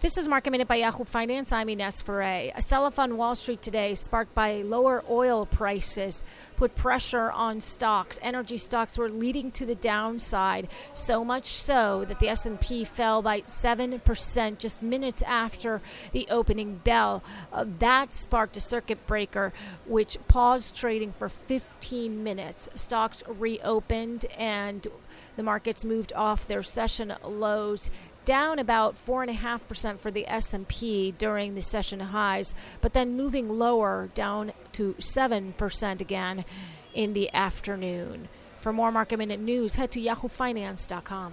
This is Market Minute by Yahoo Finance. I'm Ines Ferre. A sell-off on Wall Street today, sparked by lower oil prices, put pressure on stocks. Energy stocks were leading to the downside, so much so that the S&P fell by seven percent just minutes after the opening bell. Uh, that sparked a circuit breaker, which paused trading for 15 minutes. Stocks reopened and the markets moved off their session lows down about 4.5% for the S&P during the session highs, but then moving lower down to 7% again in the afternoon. For more market minute news, head to yahoofinance.com.